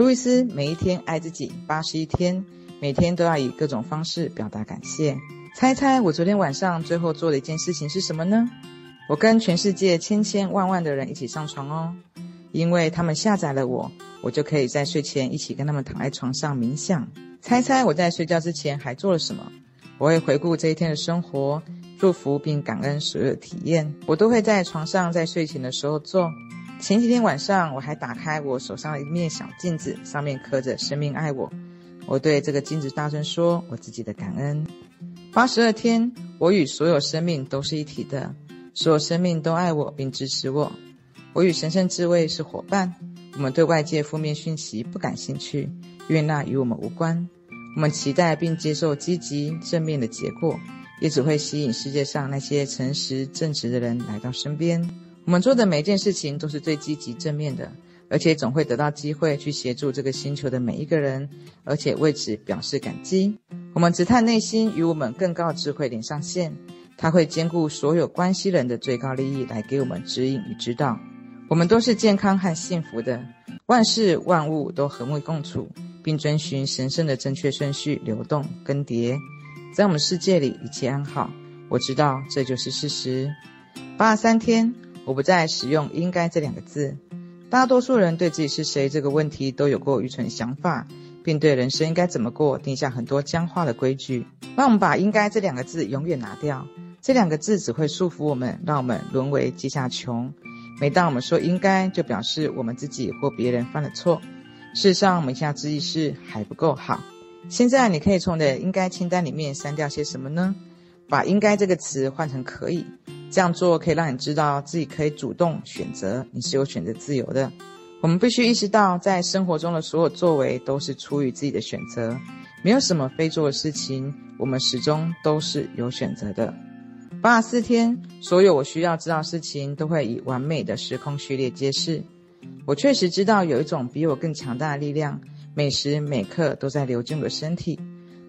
路易斯每一天爱自己八十一天，每天都要以各种方式表达感谢。猜猜我昨天晚上最后做的一件事情是什么呢？我跟全世界千千万万的人一起上床哦，因为他们下载了我，我就可以在睡前一起跟他们躺在床上冥想。猜猜我在睡觉之前还做了什么？我会回顾这一天的生活，祝福并感恩所有的体验。我都会在床上在睡前的时候做。前几天晚上，我还打开我手上的一面小镜子，上面刻着“生命爱我”。我对这个镜子大声说：“我自己的感恩。”八十二天，我与所有生命都是一体的，所有生命都爱我并支持我。我与神圣智慧是伙伴，我们对外界负面讯息不感兴趣，因为那与我们无关。我们期待并接受积极正面的结果，也只会吸引世界上那些诚实正直的人来到身边。我们做的每一件事情都是最积极正面的，而且总会得到机会去协助这个星球的每一个人，而且为此表示感激。我们只探内心与我们更高的智慧连上线，它会兼顾所有关系人的最高利益，来给我们指引与指导。我们都是健康和幸福的，万事万物都和睦共处。并遵循神圣的正确顺序流动更迭，在我们世界里一切安好。我知道这就是事实。八十三天，我不再使用“应该”这两个字。大多数人对自己是谁这个问题都有过愚蠢想法，并对人生应该怎么过定下很多僵化的规矩。让我们把“应该”这两个字永远拿掉。这两个字只会束缚我们，让我们沦为阶下囚。每当我们说“应该”，就表示我们自己或别人犯了错。事实上，我们下之意是还不够好。现在你可以从的应该清单里面删掉些什么呢？把“应该”这个词换成“可以”，这样做可以让你知道自己可以主动选择，你是有选择自由的。我们必须意识到，在生活中的所有作为都是出于自己的选择，没有什么非做的事情，我们始终都是有选择的。八十四天，所有我需要知道事情都会以完美的时空序列揭示。我确实知道有一种比我更强大的力量，每时每刻都在流进我的身体，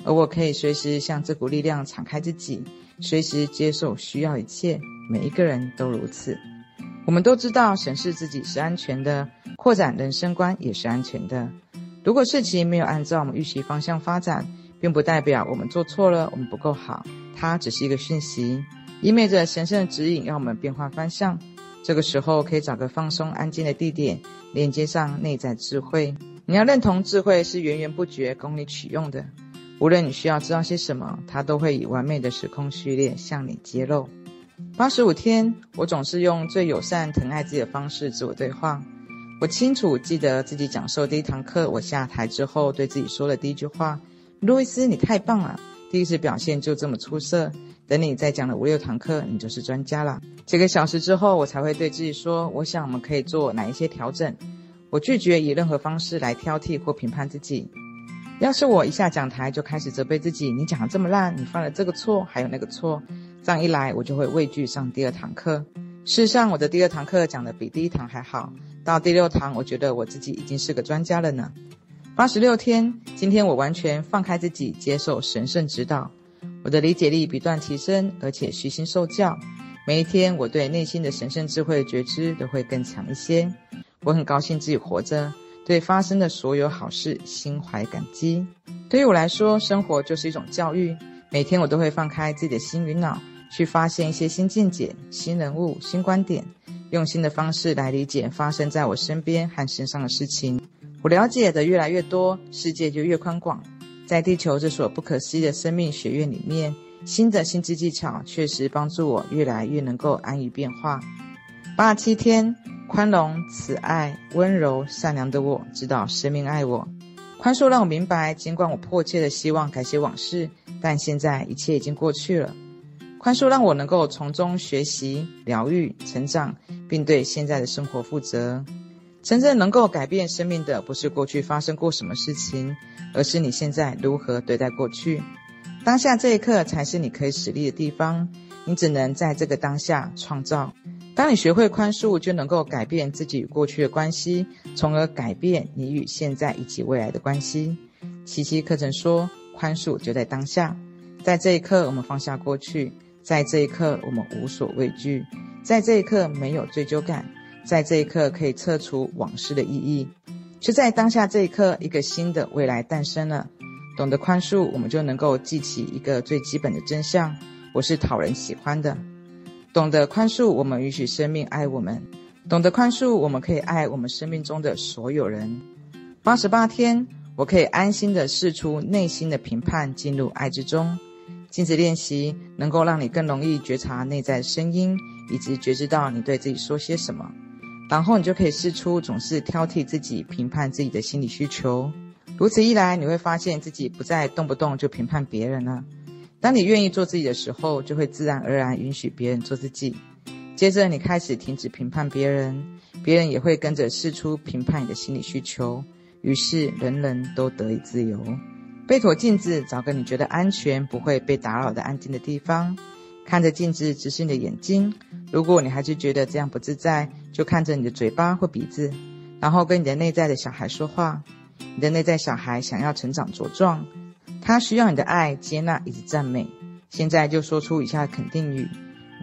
而我可以随时向这股力量敞开自己，随时接受需要一切。每一个人都如此。我们都知道审视自己是安全的，扩展人生观也是安全的。如果事情没有按照我们预期方向发展，并不代表我们做错了，我们不够好，它只是一个讯息，意味着神圣的指引，让我们变化方向。这个时候可以找个放松、安静的地点，连接上内在智慧。你要认同智慧是源源不绝供你取用的。无论你需要知道些什么，它都会以完美的时空序列向你揭露。八十五天，我总是用最友善、疼爱自己的方式自我对话。我清楚记得自己讲授第一堂课，我下台之后对自己说的第一句话：“路易斯，你太棒了，第一次表现就这么出色。”等你再讲了五六堂课，你就是专家了。几个小时之后，我才会对自己说：“我想我们可以做哪一些调整。”我拒绝以任何方式来挑剔或评判自己。要是我一下讲台就开始责备自己：“你讲的这么烂，你犯了这个错，还有那个错。”这样一来，我就会畏惧上第二堂课。事实上，我的第二堂课讲的比第一堂还好。到第六堂，我觉得我自己已经是个专家了呢。八十六天，今天我完全放开自己，接受神圣指导。我的理解力不断提升，而且虚心受教。每一天，我对内心的神圣智慧觉知都会更强一些。我很高兴自己活着，对发生的所有好事心怀感激。对于我来说，生活就是一种教育。每天我都会放开自己的心与脑，去发现一些新见解、新人物、新观点，用新的方式来理解发生在我身边和身上的事情。我了解的越来越多，世界就越宽广。在地球这所不可思议的生命学院里面，新的心智技巧确实帮助我越来越能够安于变化。八七天，宽容、慈爱、温柔、善良的我知道生命爱我。宽恕让我明白，尽管我迫切的希望改写往事，但现在一切已经过去了。宽恕让我能够从中学习、疗愈、成长，并对现在的生活负责。真正能够改变生命的，不是过去发生过什么事情，而是你现在如何对待过去。当下这一刻才是你可以使力的地方，你只能在这个当下创造。当你学会宽恕，就能够改变自己与过去的关系，从而改变你与现在以及未来的关系。七七课程说，宽恕就在当下，在这一刻我们放下过去，在这一刻我们无所畏惧，在这一刻没有追究感。在这一刻，可以撤除往事的意义。就在当下这一刻，一个新的未来诞生了。懂得宽恕，我们就能够记起一个最基本的真相：我是讨人喜欢的。懂得宽恕，我们允许生命爱我们；懂得宽恕，我们可以爱我们生命中的所有人。八十八天，我可以安心地试出内心的评判，进入爱之中。镜子练习能够让你更容易觉察内在声音，以及觉知到你对自己说些什么。然后你就可以试出总是挑剔自己、评判自己的心理需求。如此一来，你会发现自己不再动不动就评判别人了。当你愿意做自己的时候，就会自然而然允许别人做自己。接着，你开始停止评判别人，别人也会跟着释出评判你的心理需求。于是，人人都得以自由。背妥镜子，找个你觉得安全、不会被打扰的安静的地方，看着镜子，直视你的眼睛。如果你还是觉得这样不自在，就看着你的嘴巴或鼻子，然后跟你的内在的小孩说话。你的内在小孩想要成长茁壮。他需要你的爱、接纳以及赞美。现在就说出以下肯定语：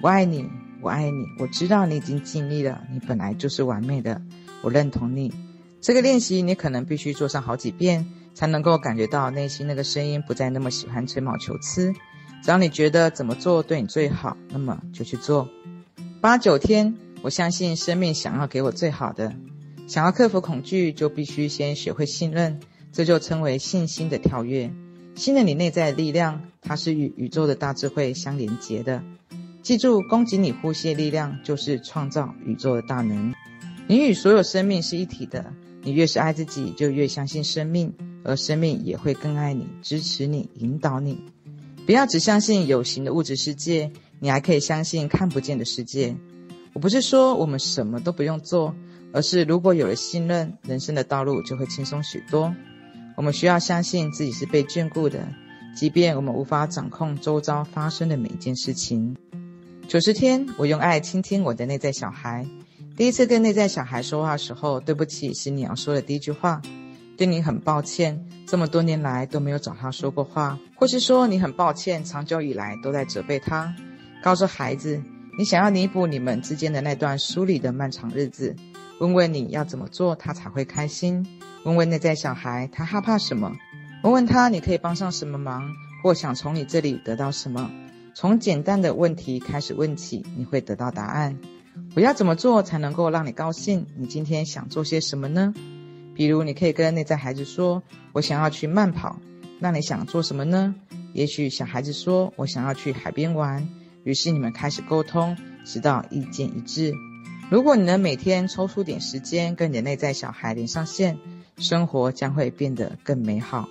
我爱你，我爱你。我知道你已经尽力了，你本来就是完美的。我认同你。这个练习你可能必须做上好几遍，才能够感觉到内心那个声音不再那么喜欢吹毛求疵。只要你觉得怎么做对你最好，那么就去做。八九天，我相信生命想要给我最好的。想要克服恐惧，就必须先学会信任，这就称为信心的跳跃。信任你内在的力量，它是与宇宙的大智慧相连结的。记住，供给你呼吸的力量就是创造宇宙的大能。你与所有生命是一体的。你越是爱自己，就越相信生命，而生命也会更爱你、支持你、引导你。不要只相信有形的物质世界，你还可以相信看不见的世界。我不是说我们什么都不用做，而是如果有了信任，人生的道路就会轻松许多。我们需要相信自己是被眷顾的，即便我们无法掌控周遭发生的每一件事情。九十天，我用爱倾听我的内在小孩。第一次跟内在小孩说话的时候，对不起是你要说的第一句话。对你很抱歉，这么多年来都没有找他说过话，或是说你很抱歉，长久以来都在责备他。告诉孩子，你想要弥补你们之间的那段疏离的漫长日子。问问你要怎么做，他才会开心。问问内在小孩，他害怕什么？问问他，你可以帮上什么忙，或想从你这里得到什么？从简单的问题开始问起，你会得到答案。我要怎么做才能够让你高兴？你今天想做些什么呢？比如，你可以跟内在孩子说：“我想要去慢跑。”那你想做什么呢？也许小孩子说：“我想要去海边玩。”于是你们开始沟通，直到意见一致。如果你能每天抽出点时间跟你的内在小孩连上线，生活将会变得更美好。